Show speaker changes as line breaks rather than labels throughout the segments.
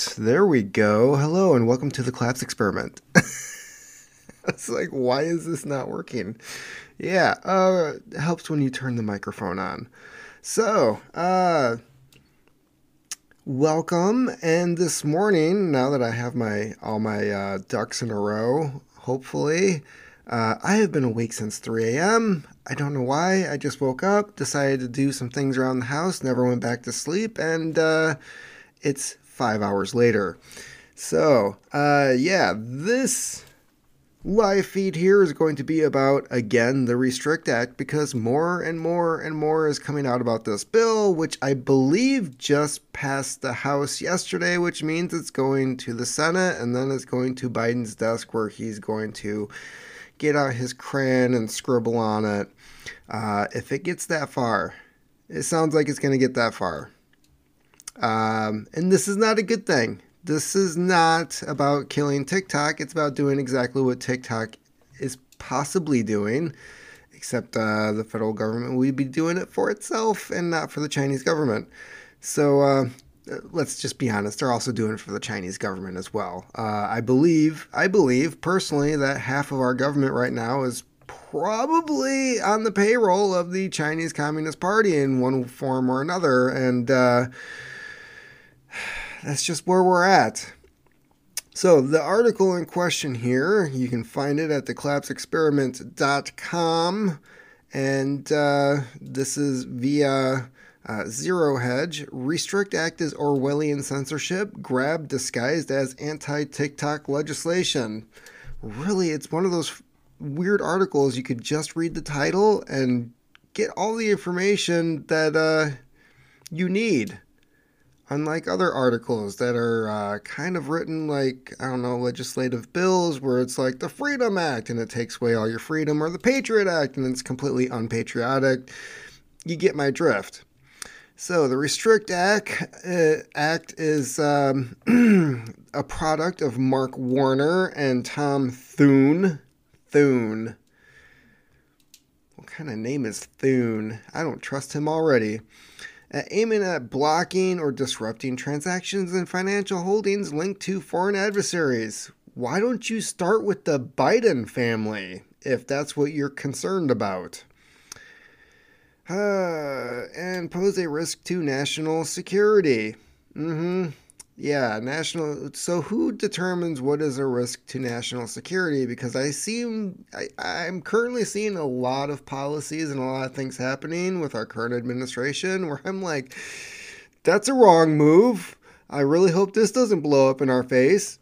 out. There we go. Hello and welcome to the Claps Experiment. it's like, why is this not working? Yeah, uh, it helps when you turn the microphone on. So, uh, welcome. And this morning, now that I have my all my uh, ducks in a row, hopefully, uh, I have been awake since 3 a.m. I don't know why. I just woke up, decided to do some things around the house, never went back to sleep, and uh, it's five hours later. So, uh, yeah, this live feed here is going to be about, again, the Restrict Act because more and more and more is coming out about this bill, which I believe just passed the House yesterday, which means it's going to the Senate and then it's going to Biden's desk where he's going to get out his crayon and scribble on it. Uh, if it gets that far, it sounds like it's going to get that far. Um, and this is not a good thing. This is not about killing TikTok. It's about doing exactly what TikTok is possibly doing, except uh, the federal government would be doing it for itself and not for the Chinese government. So uh, let's just be honest. They're also doing it for the Chinese government as well. Uh, I believe, I believe personally that half of our government right now is probably on the payroll of the Chinese Communist Party in one form or another, and uh, that's just where we're at. So, the article in question here, you can find it at theclapsexperiment.com. And uh, this is via uh, Zero Hedge. Restrict Act is Orwellian censorship, grab disguised as anti TikTok legislation. Really, it's one of those weird articles. You could just read the title and get all the information that uh, you need unlike other articles that are uh, kind of written like i don't know legislative bills where it's like the freedom act and it takes away all your freedom or the patriot act and it's completely unpatriotic. You get my drift. So the restrict act uh, act is um, a product of mark warner and tom thune. Thune. What kind of name is thune? I don't trust him already uh, aiming at blocking or disrupting transactions and financial holdings linked to foreign adversaries. Why don't you start with the Biden family if that's what you're concerned about? Uh, and pose a risk to national security. Mm hmm. Yeah, national. So, who determines what is a risk to national security? Because I seem, I, I'm currently seeing a lot of policies and a lot of things happening with our current administration where I'm like, that's a wrong move. I really hope this doesn't blow up in our face.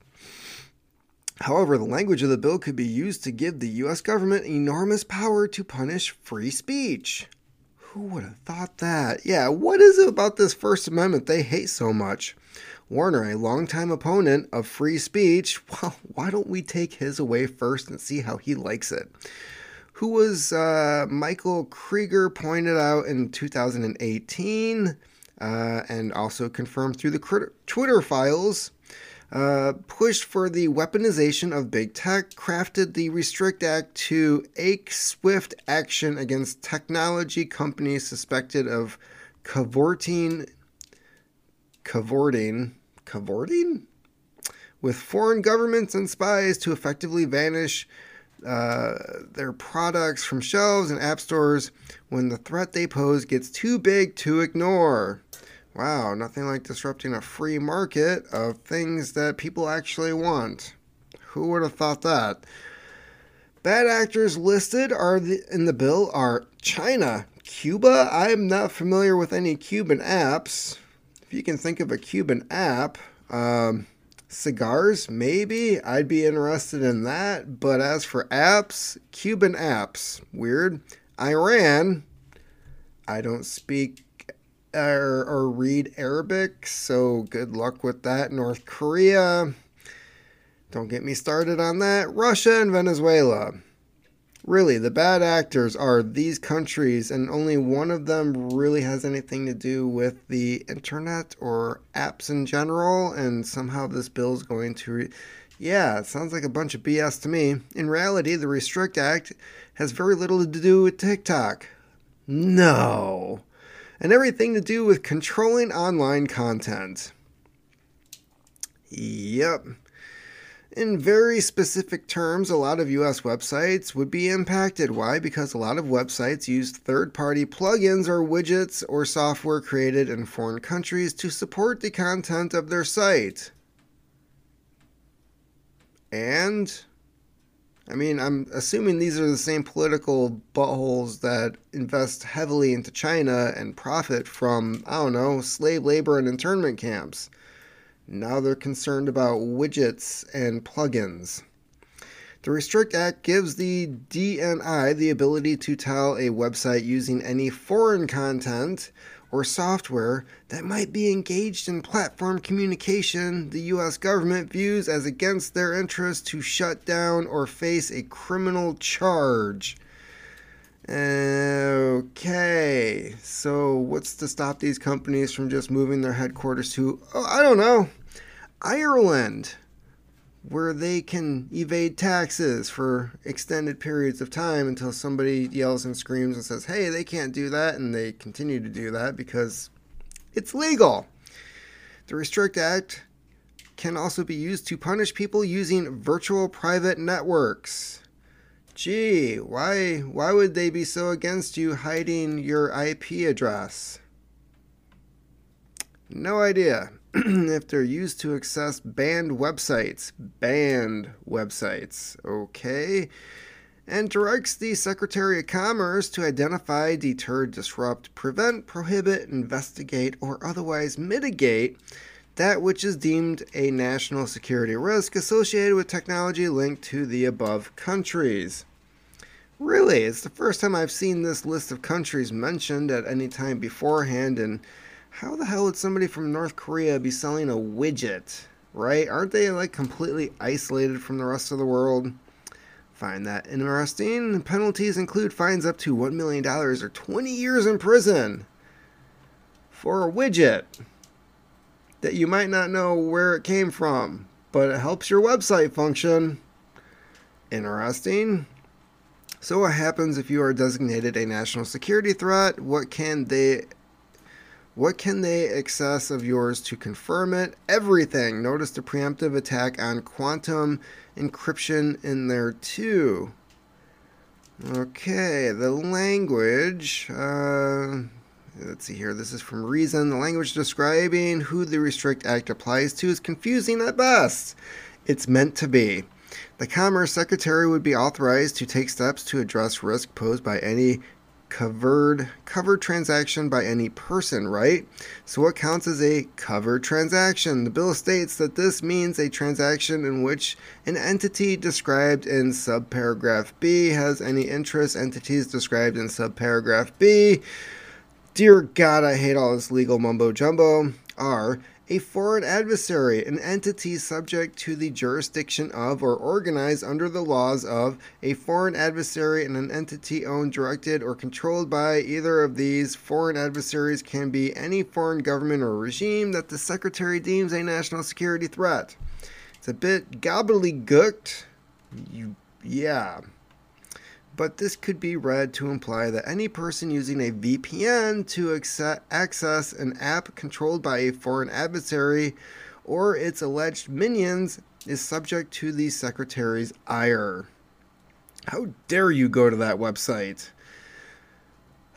However, the language of the bill could be used to give the U.S. government enormous power to punish free speech. Who would have thought that? Yeah, what is it about this First Amendment they hate so much? Warner, a longtime opponent of free speech, well, why don't we take his away first and see how he likes it? Who was uh, Michael Krieger pointed out in 2018 uh, and also confirmed through the Twitter files. Uh, pushed for the weaponization of big tech, crafted the Restrict Act to ache swift action against technology companies suspected of cavorting, cavorting cavorting with foreign governments and spies to effectively vanish uh, their products from shelves and app stores when the threat they pose gets too big to ignore. Wow, nothing like disrupting a free market of things that people actually want. Who would have thought that? Bad actors listed are the, in the bill are China, Cuba. I'm not familiar with any Cuban apps. If you can think of a Cuban app, um, cigars, maybe I'd be interested in that. But as for apps, Cuban apps, weird. Iran, I don't speak or, or read Arabic, so good luck with that. North Korea, don't get me started on that. Russia and Venezuela. Really, the bad actors are these countries, and only one of them really has anything to do with the internet or apps in general. And somehow this bill is going to. Re- yeah, it sounds like a bunch of BS to me. In reality, the Restrict Act has very little to do with TikTok. No. And everything to do with controlling online content. Yep. In very specific terms, a lot of US websites would be impacted. Why? Because a lot of websites use third party plugins or widgets or software created in foreign countries to support the content of their site. And, I mean, I'm assuming these are the same political buttholes that invest heavily into China and profit from, I don't know, slave labor and internment camps. Now they're concerned about widgets and plugins. The Restrict Act gives the DNI the ability to tell a website using any foreign content or software that might be engaged in platform communication the US government views as against their interest to shut down or face a criminal charge. Okay, so what's to stop these companies from just moving their headquarters to, oh, I don't know, Ireland, where they can evade taxes for extended periods of time until somebody yells and screams and says, hey, they can't do that, and they continue to do that because it's legal. The Restrict Act can also be used to punish people using virtual private networks. Gee, why why would they be so against you hiding your IP address? No idea. if they're used to access banned websites, banned websites, okay? And directs the Secretary of Commerce to identify, deter, disrupt, prevent, prohibit, investigate, or otherwise mitigate that which is deemed a national security risk associated with technology linked to the above countries. Really, it's the first time I've seen this list of countries mentioned at any time beforehand, and how the hell would somebody from North Korea be selling a widget? Right? Aren't they like completely isolated from the rest of the world? Find that interesting. Penalties include fines up to $1 million or 20 years in prison for a widget that you might not know where it came from, but it helps your website function. Interesting. So, what happens if you are designated a national security threat? What can they what can they access of yours to confirm it? Everything. Notice the preemptive attack on quantum encryption in there too. Okay, the language. Uh, let's see here. This is from Reason. The language describing who the Restrict Act applies to is confusing at best. It's meant to be. The Commerce Secretary would be authorized to take steps to address risk posed by any covered covered transaction by any person, right? So what counts as a covered transaction? The bill states that this means a transaction in which an entity described in subparagraph B has any interest entities described in subparagraph B. Dear God, I hate all this legal mumbo jumbo. Are a foreign adversary, an entity subject to the jurisdiction of or organized under the laws of a foreign adversary and an entity owned, directed, or controlled by either of these foreign adversaries can be any foreign government or regime that the Secretary deems a national security threat. It's a bit gobbledygooked. You, yeah but this could be read to imply that any person using a VPN to access an app controlled by a foreign adversary or its alleged minions is subject to the secretary's ire. How dare you go to that website?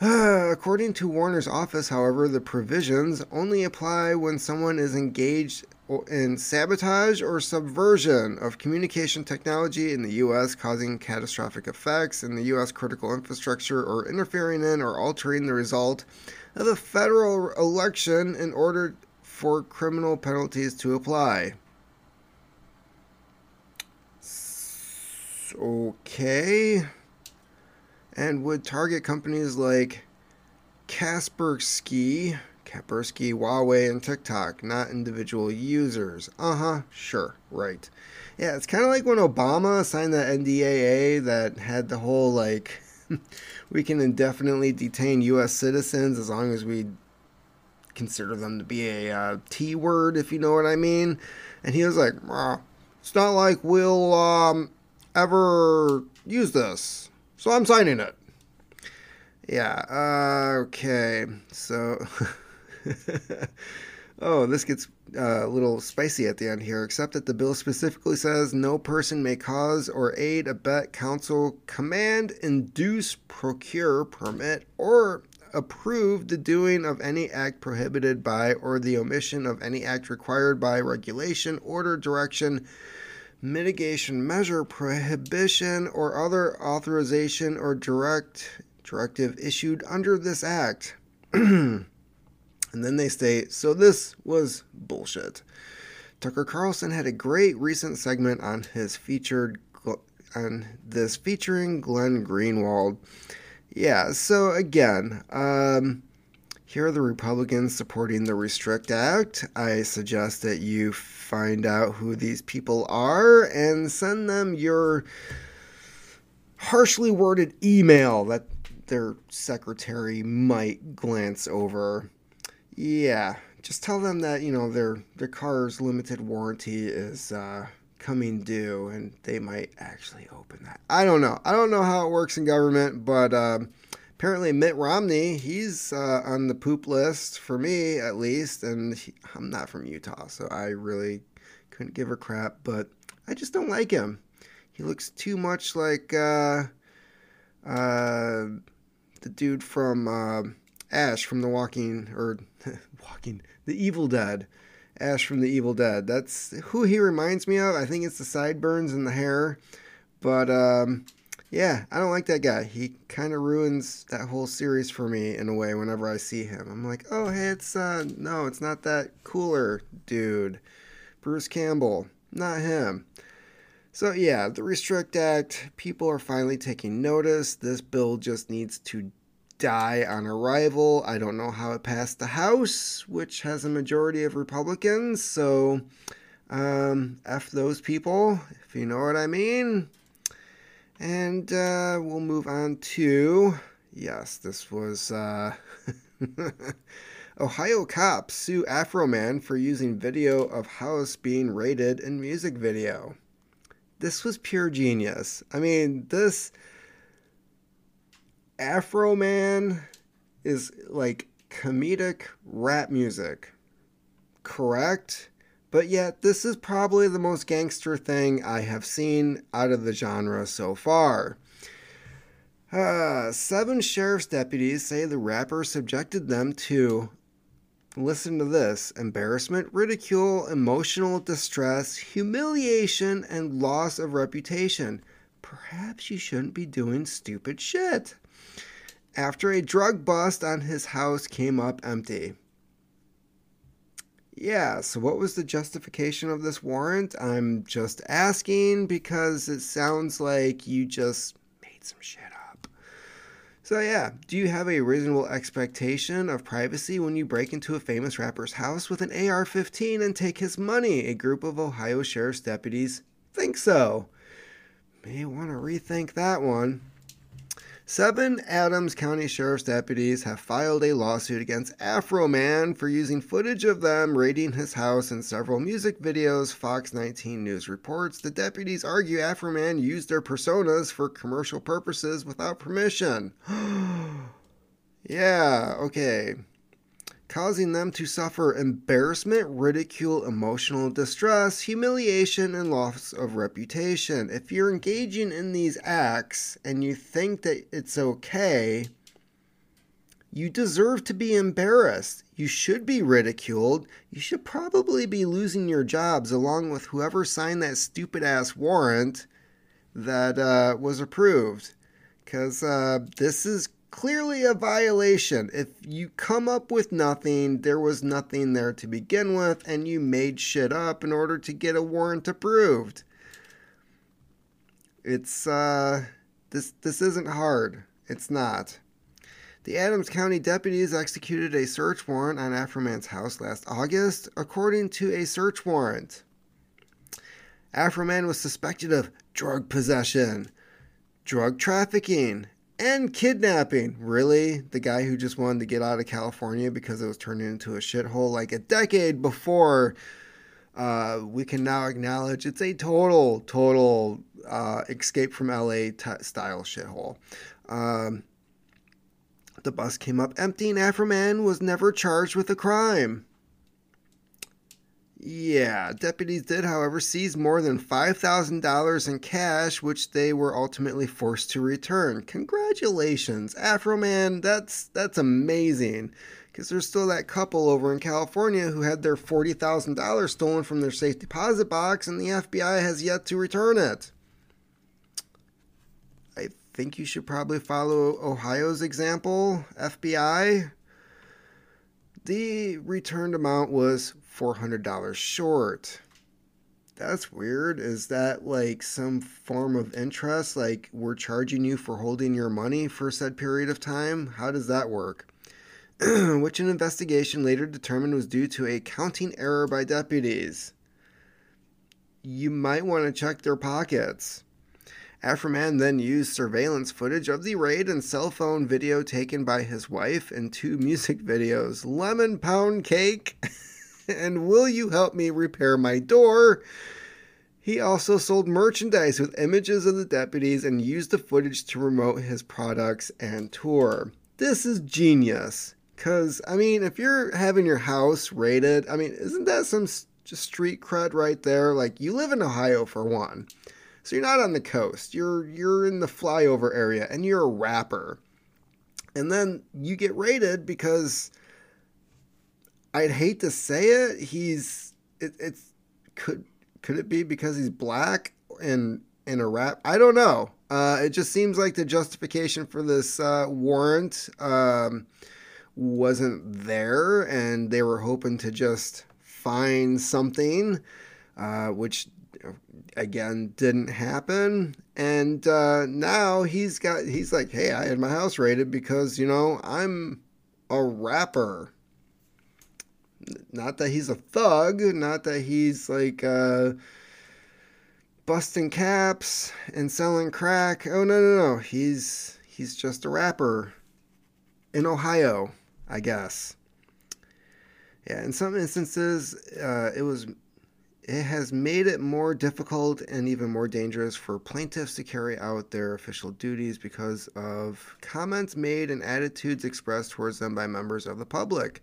According to Warner's office, however, the provisions only apply when someone is engaged in sabotage or subversion of communication technology in the U.S., causing catastrophic effects in the U.S. critical infrastructure, or interfering in or altering the result of a federal election in order for criminal penalties to apply. Okay. And would target companies like Kaspersky Kaspersky, Huawei, and TikTok, not individual users. Uh huh, sure, right. Yeah, it's kind of like when Obama signed that NDAA that had the whole like, we can indefinitely detain U.S. citizens as long as we consider them to be a uh, T word, if you know what I mean. And he was like, it's not like we'll um, ever use this, so I'm signing it. Yeah, uh, okay, so. Oh, this gets uh, a little spicy at the end here, except that the bill specifically says no person may cause or aid, abet, counsel, command, induce, procure, permit, or approve the doing of any act prohibited by or the omission of any act required by regulation, order, direction, mitigation measure, prohibition, or other authorization or direct directive issued under this act. and then they state, so this was bullshit. Tucker Carlson had a great recent segment on his featured on this featuring Glenn Greenwald. Yeah, so again, um, here are the Republicans supporting the Restrict Act. I suggest that you find out who these people are and send them your harshly worded email that their secretary might glance over. Yeah, just tell them that, you know, their their car's limited warranty is uh, coming due and they might actually open that. I don't know. I don't know how it works in government, but um, apparently Mitt Romney, he's uh, on the poop list for me at least, and he, I'm not from Utah, so I really couldn't give a crap. But I just don't like him. He looks too much like uh, uh, the dude from uh, Ash from The Walking or Walking The Evil Dead. Ash from The Evil Dead. That's who he reminds me of. I think it's the sideburns and the hair, but. Um, yeah, I don't like that guy. He kind of ruins that whole series for me in a way whenever I see him. I'm like, oh, hey, it's, uh, no, it's not that cooler dude. Bruce Campbell, not him. So, yeah, the Restrict Act, people are finally taking notice. This bill just needs to die on arrival. I don't know how it passed the House, which has a majority of Republicans. So, um, F those people, if you know what I mean. And uh, we'll move on to yes, this was uh, Ohio cops sue Afroman for using video of house being raided in music video. This was pure genius. I mean, this Afroman is like comedic rap music, correct? But yet, this is probably the most gangster thing I have seen out of the genre so far. Uh, seven sheriff's deputies say the rapper subjected them to, listen to this, embarrassment, ridicule, emotional distress, humiliation, and loss of reputation. Perhaps you shouldn't be doing stupid shit. After a drug bust on his house came up empty. Yeah, so what was the justification of this warrant? I'm just asking because it sounds like you just made some shit up. So, yeah, do you have a reasonable expectation of privacy when you break into a famous rapper's house with an AR 15 and take his money? A group of Ohio sheriff's deputies think so. May want to rethink that one. Seven Adams County Sheriff's deputies have filed a lawsuit against Afro Man for using footage of them raiding his house in several music videos, Fox 19 News reports. The deputies argue Afro Man used their personas for commercial purposes without permission. yeah, okay causing them to suffer embarrassment, ridicule, emotional distress, humiliation, and loss of reputation. If you're engaging in these acts and you think that it's okay, you deserve to be embarrassed. You should be ridiculed. You should probably be losing your jobs along with whoever signed that stupid ass warrant that uh, was approved. Because uh, this is clearly a violation. If you come up with nothing, there was nothing there to begin with, and you made shit up in order to get a warrant approved. It's uh this this isn't hard. It's not. The Adams County deputies executed a search warrant on Afroman's house last August, according to a search warrant. Afroman was suspected of drug possession, drug trafficking, and kidnapping. Really? The guy who just wanted to get out of California because it was turning into a shithole like a decade before. Uh, we can now acknowledge it's a total, total uh, escape from LA t- style shithole. Um, the bus came up empty, and Afroman was never charged with a crime. Yeah, deputies did, however, seize more than $5,000 in cash, which they were ultimately forced to return. Congratulations, Afroman. That's that's amazing. Because there's still that couple over in California who had their $40,000 stolen from their safe deposit box, and the FBI has yet to return it. I think you should probably follow Ohio's example, FBI. The returned amount was $400 short. That's weird. Is that like some form of interest? Like we're charging you for holding your money for said period of time? How does that work? Which an investigation later determined was due to a counting error by deputies. You might want to check their pockets. Afroman then used surveillance footage of the raid and cell phone video taken by his wife in two music videos Lemon Pound Cake and Will You Help Me Repair My Door? He also sold merchandise with images of the deputies and used the footage to promote his products and tour. This is genius. Because, I mean, if you're having your house raided, I mean, isn't that some just street cred right there? Like, you live in Ohio for one. So you're not on the coast. You're you're in the flyover area and you're a rapper. And then you get raided because I'd hate to say it, he's it, it's could could it be because he's black and in a rap? I don't know. Uh, it just seems like the justification for this uh, warrant um, wasn't there, and they were hoping to just find something, uh, which again didn't happen and uh, now he's got he's like hey i had my house raided because you know i'm a rapper not that he's a thug not that he's like uh, busting caps and selling crack. Oh no no no. He's he's just a rapper in ohio i guess. Yeah in some instances uh, it was it has made it more difficult and even more dangerous for plaintiffs to carry out their official duties because of comments made and attitudes expressed towards them by members of the public.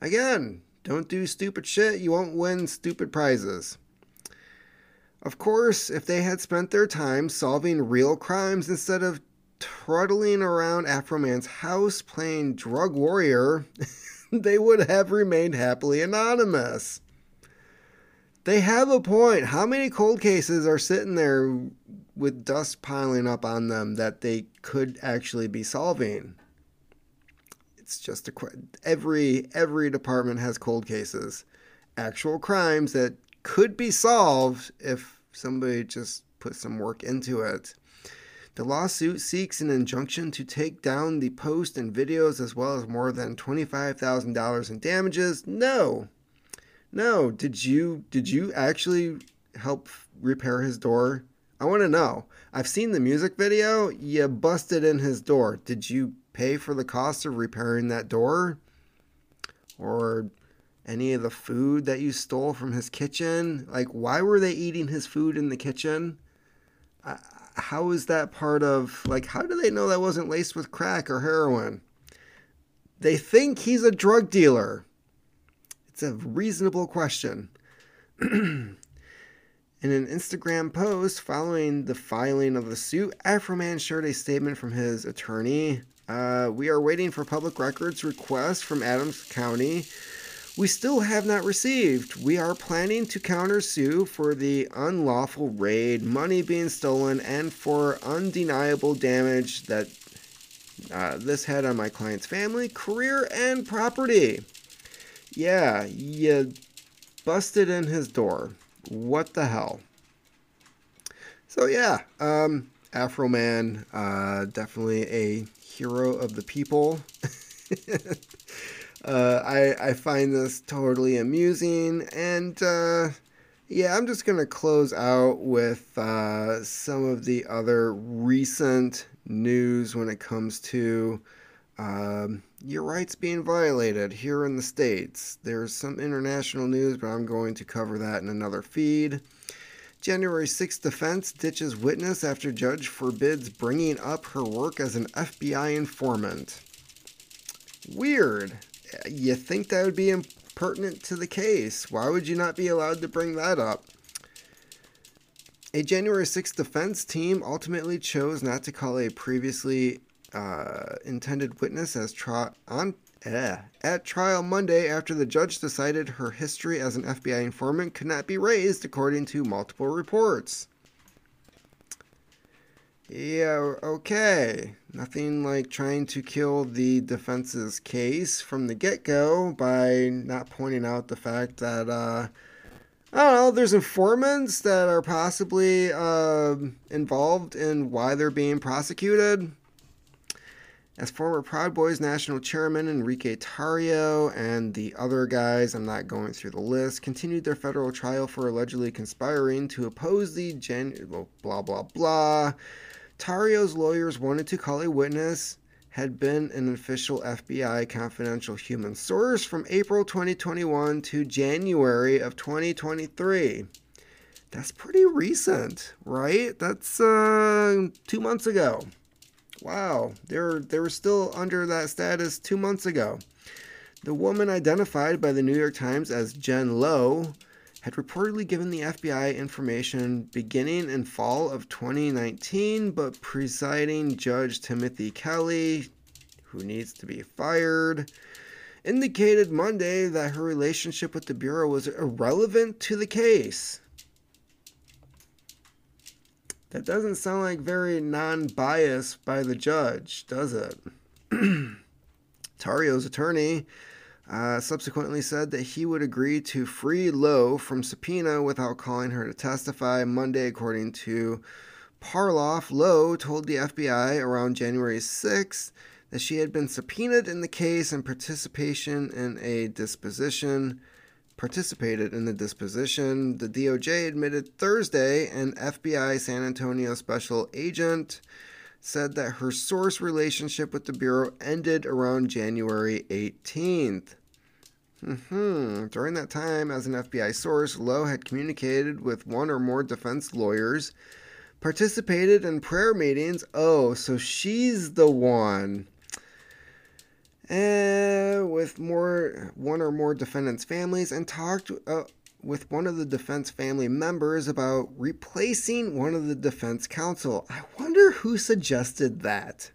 Again, don't do stupid shit, you won't win stupid prizes. Of course, if they had spent their time solving real crimes instead of truddling around Afroman's house playing drug warrior, they would have remained happily anonymous they have a point. How many cold cases are sitting there with dust piling up on them that they could actually be solving? It's just a every every department has cold cases, actual crimes that could be solved if somebody just put some work into it. The lawsuit seeks an injunction to take down the post and videos as well as more than $25,000 in damages. No, no, did you did you actually help repair his door? I want to know. I've seen the music video. You busted in his door. Did you pay for the cost of repairing that door? Or any of the food that you stole from his kitchen? Like, why were they eating his food in the kitchen? Uh, how is that part of, like, how do they know that wasn't laced with crack or heroin? They think he's a drug dealer. It's a reasonable question. In an Instagram post following the filing of the suit, Afroman shared a statement from his attorney. Uh, we are waiting for public records requests from Adams County. We still have not received. We are planning to countersue for the unlawful raid, money being stolen, and for undeniable damage that uh, this had on my client's family, career, and property. Yeah, you busted in his door. What the hell? So yeah, um, Afroman, uh, definitely a hero of the people. uh, I I find this totally amusing, and uh, yeah, I'm just gonna close out with uh, some of the other recent news when it comes to um, your rights being violated here in the States. There's some international news, but I'm going to cover that in another feed. January 6th defense ditches witness after judge forbids bringing up her work as an FBI informant. Weird. You think that would be pertinent to the case. Why would you not be allowed to bring that up? A January 6th defense team ultimately chose not to call a previously uh, intended witness as tri- on at trial Monday after the judge decided her history as an FBI informant could not be raised, according to multiple reports. Yeah, okay. Nothing like trying to kill the defense's case from the get go by not pointing out the fact that, uh, I don't know, there's informants that are possibly uh, involved in why they're being prosecuted. As former Proud Boys national chairman Enrique Tarrio and the other guys, I'm not going through the list, continued their federal trial for allegedly conspiring to oppose the gen. blah, blah, blah. Tarrio's lawyers wanted to call a witness had been an official FBI confidential human source from April 2021 to January of 2023. That's pretty recent, right? That's uh, two months ago. Wow, they were, they were still under that status two months ago. The woman identified by the New York Times as Jen Lowe had reportedly given the FBI information beginning in fall of 2019, but presiding Judge Timothy Kelly, who needs to be fired, indicated Monday that her relationship with the Bureau was irrelevant to the case. That doesn't sound like very non biased by the judge, does it? Tarrio's attorney uh, subsequently said that he would agree to free Lowe from subpoena without calling her to testify Monday, according to Parloff. Lowe told the FBI around January 6th that she had been subpoenaed in the case and participation in a disposition participated in the disposition. The DOJ admitted Thursday an FBI San Antonio special agent said that her source relationship with the Bureau ended around January 18th. Mm-hmm. During that time, as an FBI source, Lowe had communicated with one or more defense lawyers, participated in prayer meetings. Oh, so she's the one. Uh, with more one or more defendants' families, and talked uh, with one of the defense family members about replacing one of the defense counsel. I wonder who suggested that.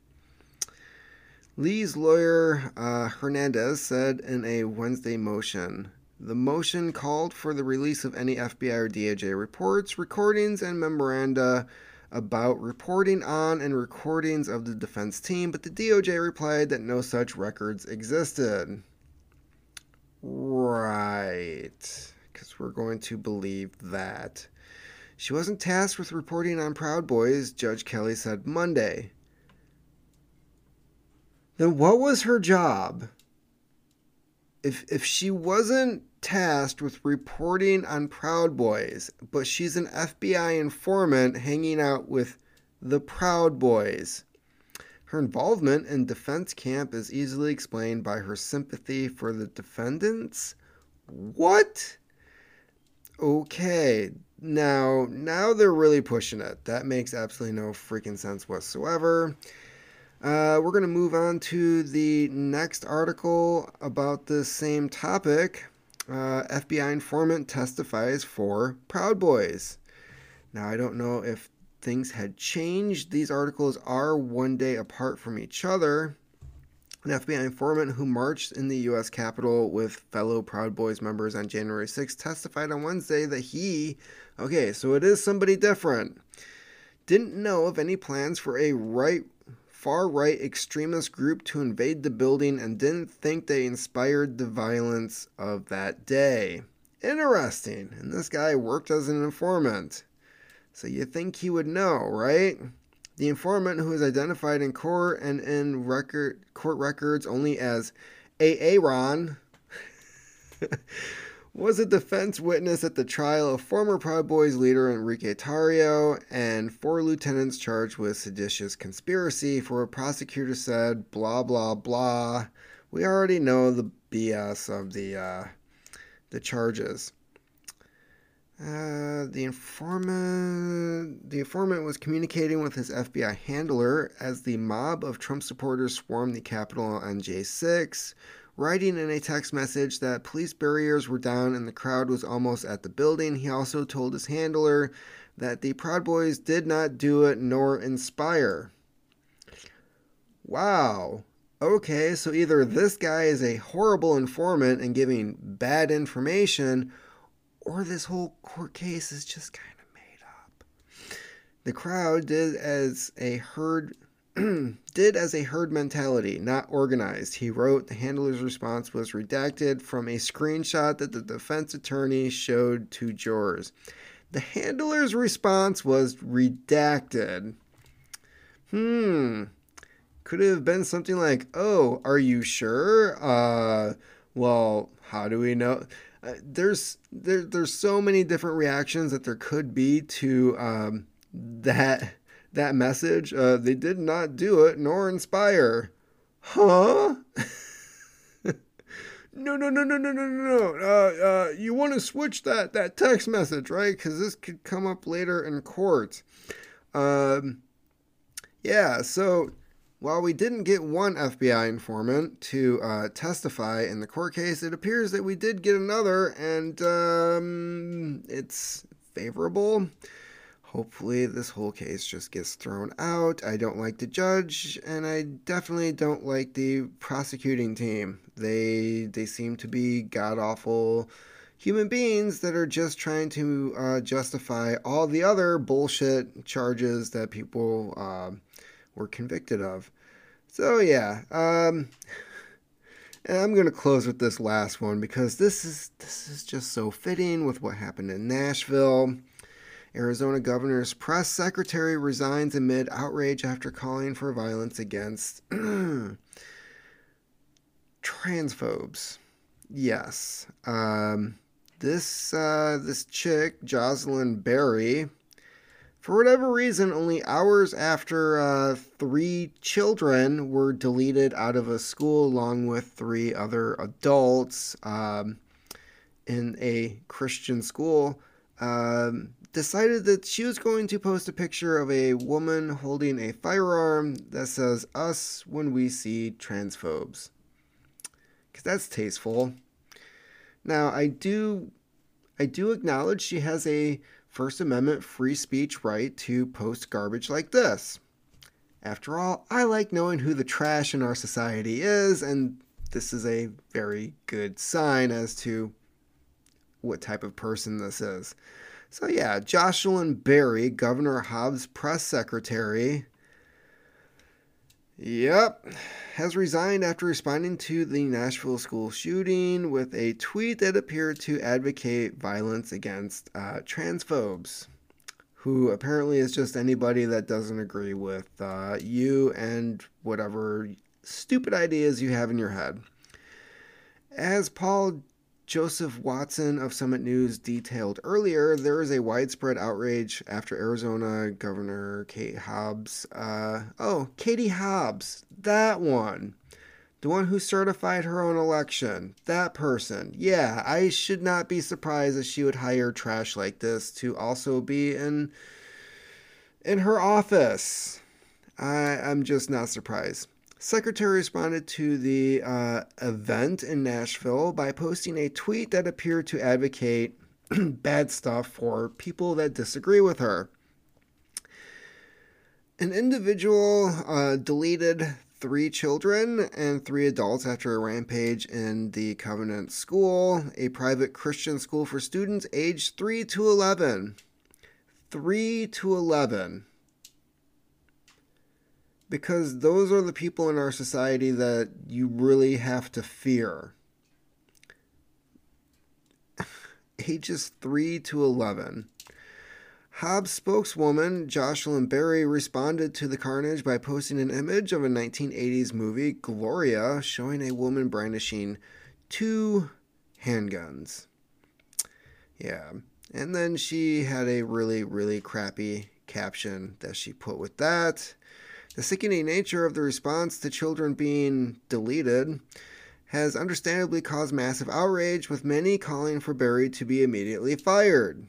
Lee's lawyer, uh, Hernandez, said in a Wednesday motion the motion called for the release of any FBI or DOJ reports, recordings, and memoranda about reporting on and recordings of the defense team, but the DOJ replied that no such records existed. Right, because we're going to believe that. She wasn't tasked with reporting on Proud Boys, Judge Kelly said Monday then what was her job? If if she wasn't tasked with reporting on Proud Boys, but she's an FBI informant hanging out with the Proud Boys. Her involvement in defense camp is easily explained by her sympathy for the defendants. What? Okay, now now they're really pushing it. That makes absolutely no freaking sense whatsoever. Uh, we're going to move on to the next article about the same topic. Uh, FBI informant testifies for Proud Boys. Now, I don't know if things had changed. These articles are one day apart from each other. An FBI informant who marched in the U.S. Capitol with fellow Proud Boys members on January 6 testified on Wednesday that he, okay, so it is somebody different, didn't know of any plans for a right far right extremist group to invade the building and didn't think they inspired the violence of that day. Interesting. And this guy worked as an informant. So you think he would know, right? The informant who is identified in court and in record court records only as Aaron was a defense witness at the trial of former Proud Boys leader Enrique Tarrio and four lieutenants charged with seditious conspiracy for a prosecutor said, blah, blah, blah. We already know the BS of the, uh, the charges. Uh, the informant the informant was communicating with his FBI handler as the mob of Trump supporters swarmed the Capitol on J6 writing in a text message that police barriers were down and the crowd was almost at the building. He also told his handler that the Proud Boys did not do it nor inspire. Wow. Okay, so either this guy is a horrible informant and giving bad information, or this whole court case is just kind of made up. The crowd did as a herd did as a herd mentality, not organized. He wrote the handler's response was redacted from a screenshot that the defense attorney showed to jurors. The handler's response was redacted. Hmm. Could have been something like, "Oh, are you sure?" Uh, well, how do we know? Uh, there's there, there's so many different reactions that there could be to um, that that message. Uh, they did not do it nor inspire. Huh? no, no, no, no, no, no, no. Uh, uh, you want to switch that that text message, right? Because this could come up later in court. Um, yeah. So while we didn't get one FBI informant to uh, testify in the court case, it appears that we did get another, and um, it's favorable. Hopefully, this whole case just gets thrown out. I don't like the judge, and I definitely don't like the prosecuting team. They they seem to be god awful human beings that are just trying to uh, justify all the other bullshit charges that people uh, were convicted of. So yeah, um, and I'm gonna close with this last one because this is this is just so fitting with what happened in Nashville. Arizona governor's press secretary resigns amid outrage after calling for violence against transphobes. Yes. Um, this uh, this chick, Josselyn Berry, for whatever reason, only hours after uh, three children were deleted out of a school along with three other adults um, in a Christian school, um, decided that she was going to post a picture of a woman holding a firearm that says us when we see transphobes. Because that's tasteful. Now, I do I do acknowledge she has a First Amendment free speech right to post garbage like this. After all, I like knowing who the trash in our society is, and this is a very good sign as to what type of person this is. So, yeah, Josselyn Berry, Governor Hobbs' press secretary, yep, has resigned after responding to the Nashville school shooting with a tweet that appeared to advocate violence against uh, transphobes, who apparently is just anybody that doesn't agree with uh, you and whatever stupid ideas you have in your head. As Paul Joseph Watson of Summit News detailed earlier, there is a widespread outrage after Arizona Governor Kate Hobbs. Uh, oh, Katie Hobbs, that one. The one who certified her own election. That person. Yeah, I should not be surprised that she would hire trash like this to also be in in her office. I, I'm just not surprised. Secretary responded to the uh, event in Nashville by posting a tweet that appeared to advocate bad stuff for people that disagree with her. An individual uh, deleted three children and three adults after a rampage in the Covenant School, a private Christian school for students aged 3 to 11. 3 to 11 because those are the people in our society that you really have to fear. Ages 3 to 11. Hobbs spokeswoman Josselyn Berry responded to the carnage by posting an image of a 1980s movie, Gloria, showing a woman brandishing two handguns. Yeah. And then she had a really, really crappy caption that she put with that. The sickening nature of the response to children being deleted has understandably caused massive outrage, with many calling for Berry to be immediately fired.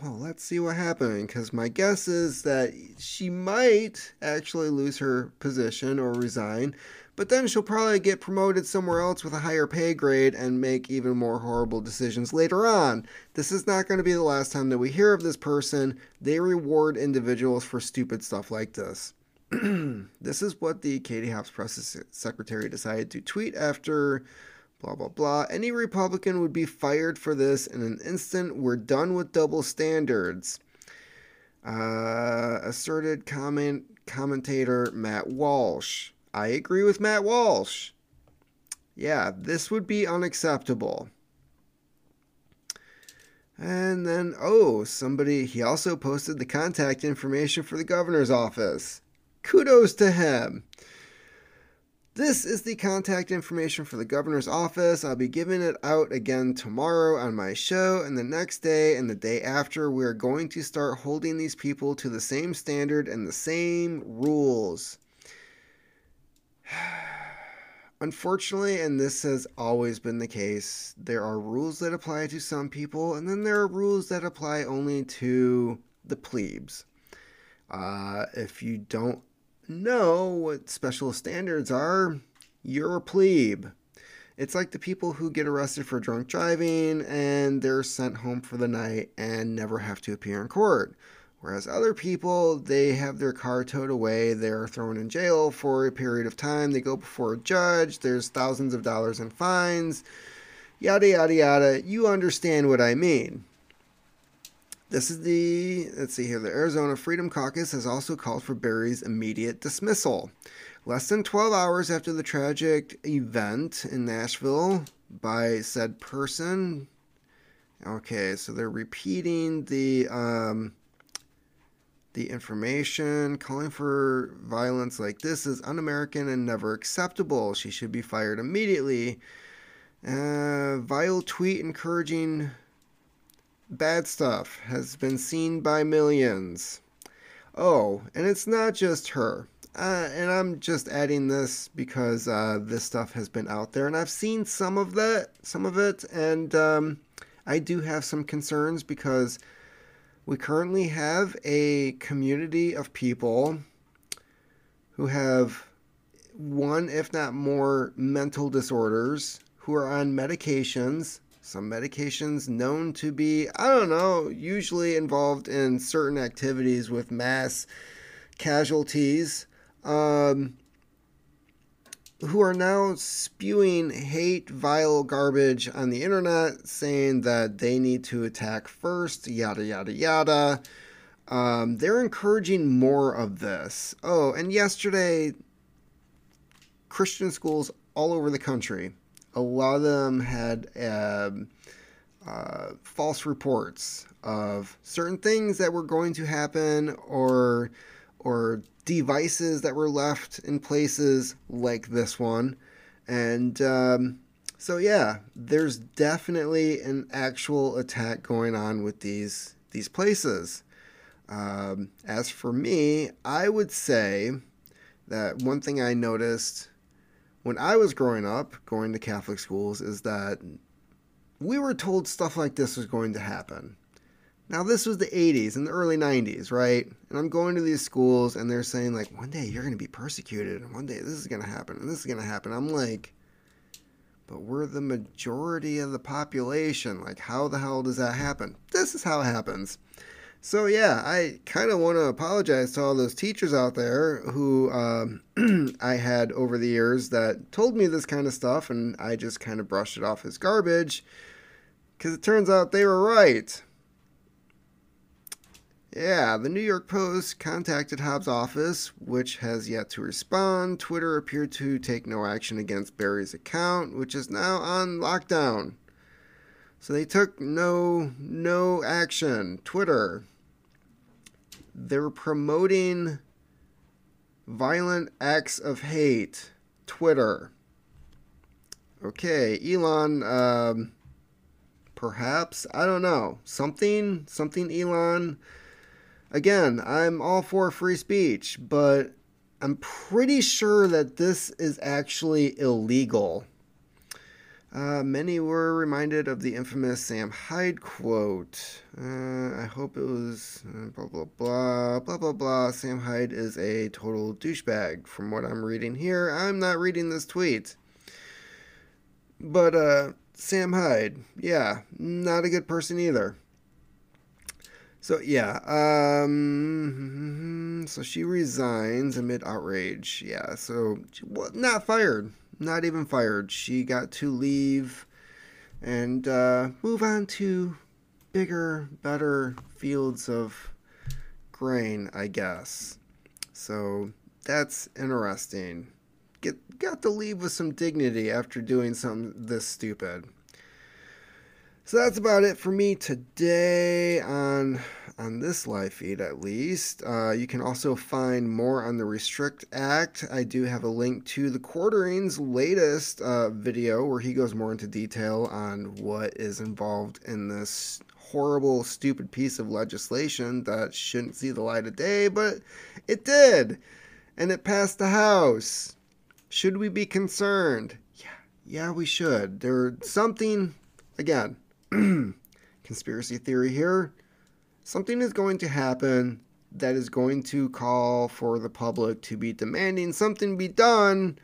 Well, let's see what happened, because my guess is that she might actually lose her position or resign, but then she'll probably get promoted somewhere else with a higher pay grade and make even more horrible decisions later on. This is not going to be the last time that we hear of this person. They reward individuals for stupid stuff like this. this is what the Katie Hobbs press secretary decided to tweet after blah blah blah. Any Republican would be fired for this in an instant. We're done with double standards. Uh, asserted comment commentator Matt Walsh. I agree with Matt Walsh. Yeah, this would be unacceptable. And then, oh, somebody, he also posted the contact information for the governor's office. Kudos to him. This is the contact information for the governor's office. I'll be giving it out again tomorrow on my show, and the next day and the day after, we're going to start holding these people to the same standard and the same rules. Unfortunately, and this has always been the case, there are rules that apply to some people, and then there are rules that apply only to the plebes. Uh, if you don't know what special standards are, you're a plebe. It's like the people who get arrested for drunk driving and they're sent home for the night and never have to appear in court. Whereas other people, they have their car towed away, they're thrown in jail for a period of time, they go before a judge, there's thousands of dollars in fines, yada yada yada. You understand what I mean. This is the, let's see here, the Arizona Freedom Caucus has also called for Berry's immediate dismissal. Less than 12 hours after the tragic event in Nashville by said person. Okay, so they're repeating the um, the information, calling for violence like this is un-American and never acceptable. She should be fired immediately. Uh, vile tweet encouraging bad stuff has been seen by millions. Oh, and it's not just her. Uh, and I'm just adding this because uh, this stuff has been out there, and I've seen some of that, some of it, and um, I do have some concerns because we currently have a community of people who have one, if not more, mental disorders, who are on medications some medications known to be, I don't know, usually involved in certain activities with mass casualties, um, who are now spewing hate, vile garbage on the internet, saying that they need to attack first, yada, yada, yada. Um, they're encouraging more of this. Oh, and yesterday, Christian schools all over the country a lot of them had um, uh, false reports of certain things that were going to happen or or devices that were left in places like this one. And um, so yeah there's definitely an actual attack going on with these these places. Um, as for me i would say that one thing i noticed when I was growing up, going to Catholic schools, is that we were told stuff like this was going to happen. Now, this was the 80s and the early 90s, right? And I'm going to these schools and they're saying, like, one day you're going to be persecuted and one day this is going to happen and this is going to happen. I'm like, but we're the majority of the population. Like, how the hell does that happen? This is how it happens. So yeah, I kind of want to apologize to all those teachers out there who um, I had over the years that told me this kind of stuff, and I just kind of brushed it off as garbage because it turns out they were right. Yeah, the New York Post contacted Hobbs' office, which has yet to respond. Twitter appeared to take no action against Berry's account, which is now on lockdown. So they took no no action. Twitter they're promoting violent acts of hate. Twitter. Okay, Elon, um, perhaps I don't know something, something. Elon. Again, I'm all for free speech, but I'm pretty sure that this is actually illegal. Uh, many were reminded of the infamous Sam Hyde quote. Uh, I hope it was uh, blah, blah, blah, blah, blah, blah. Sam Hyde is a total douchebag, from what I'm reading here. I'm not reading this tweet. But, uh, Sam Hyde, yeah, not a good person either. So yeah, um, so she resigns amid outrage. Yeah, so well, not fired, not even fired. She got to leave and uh, move on to bigger, better fields of grain, I guess. So that's interesting. Get got to leave with some dignity after doing something this stupid. So that's about it for me today on on this live feed at least. Uh, you can also find more on the Restrict Act. I do have a link to the Quartering's latest uh, video where he goes more into detail on what is involved in this horrible, stupid piece of legislation that shouldn't see the light of day, but it did, and it passed the House. Should we be concerned? Yeah, yeah, we should. There's something again conspiracy theory here. Something is going to happen that is going to call for the public to be demanding something be done.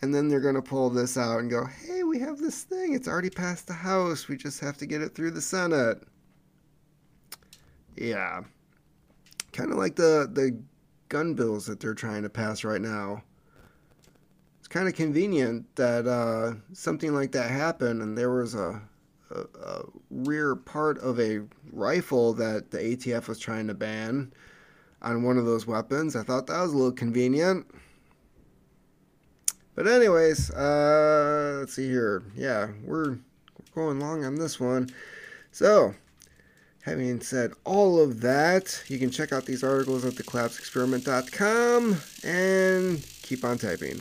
And then they're going to pull this out and go, hey, we have this thing. It's already passed the House. We just have to get it through the Senate. Yeah. Kind of like the, the gun bills that they're trying to pass right now. It's kind of convenient that uh, something like that happened and there was a a, rear part of a rifle that the ATF was trying to ban on one of those weapons. I thought that was a little convenient. But anyways, uh, let's see here. Yeah, we're, we're going long on this one. So, having said all of that, you can check out these articles at thecollapseexperiment.com and keep on typing.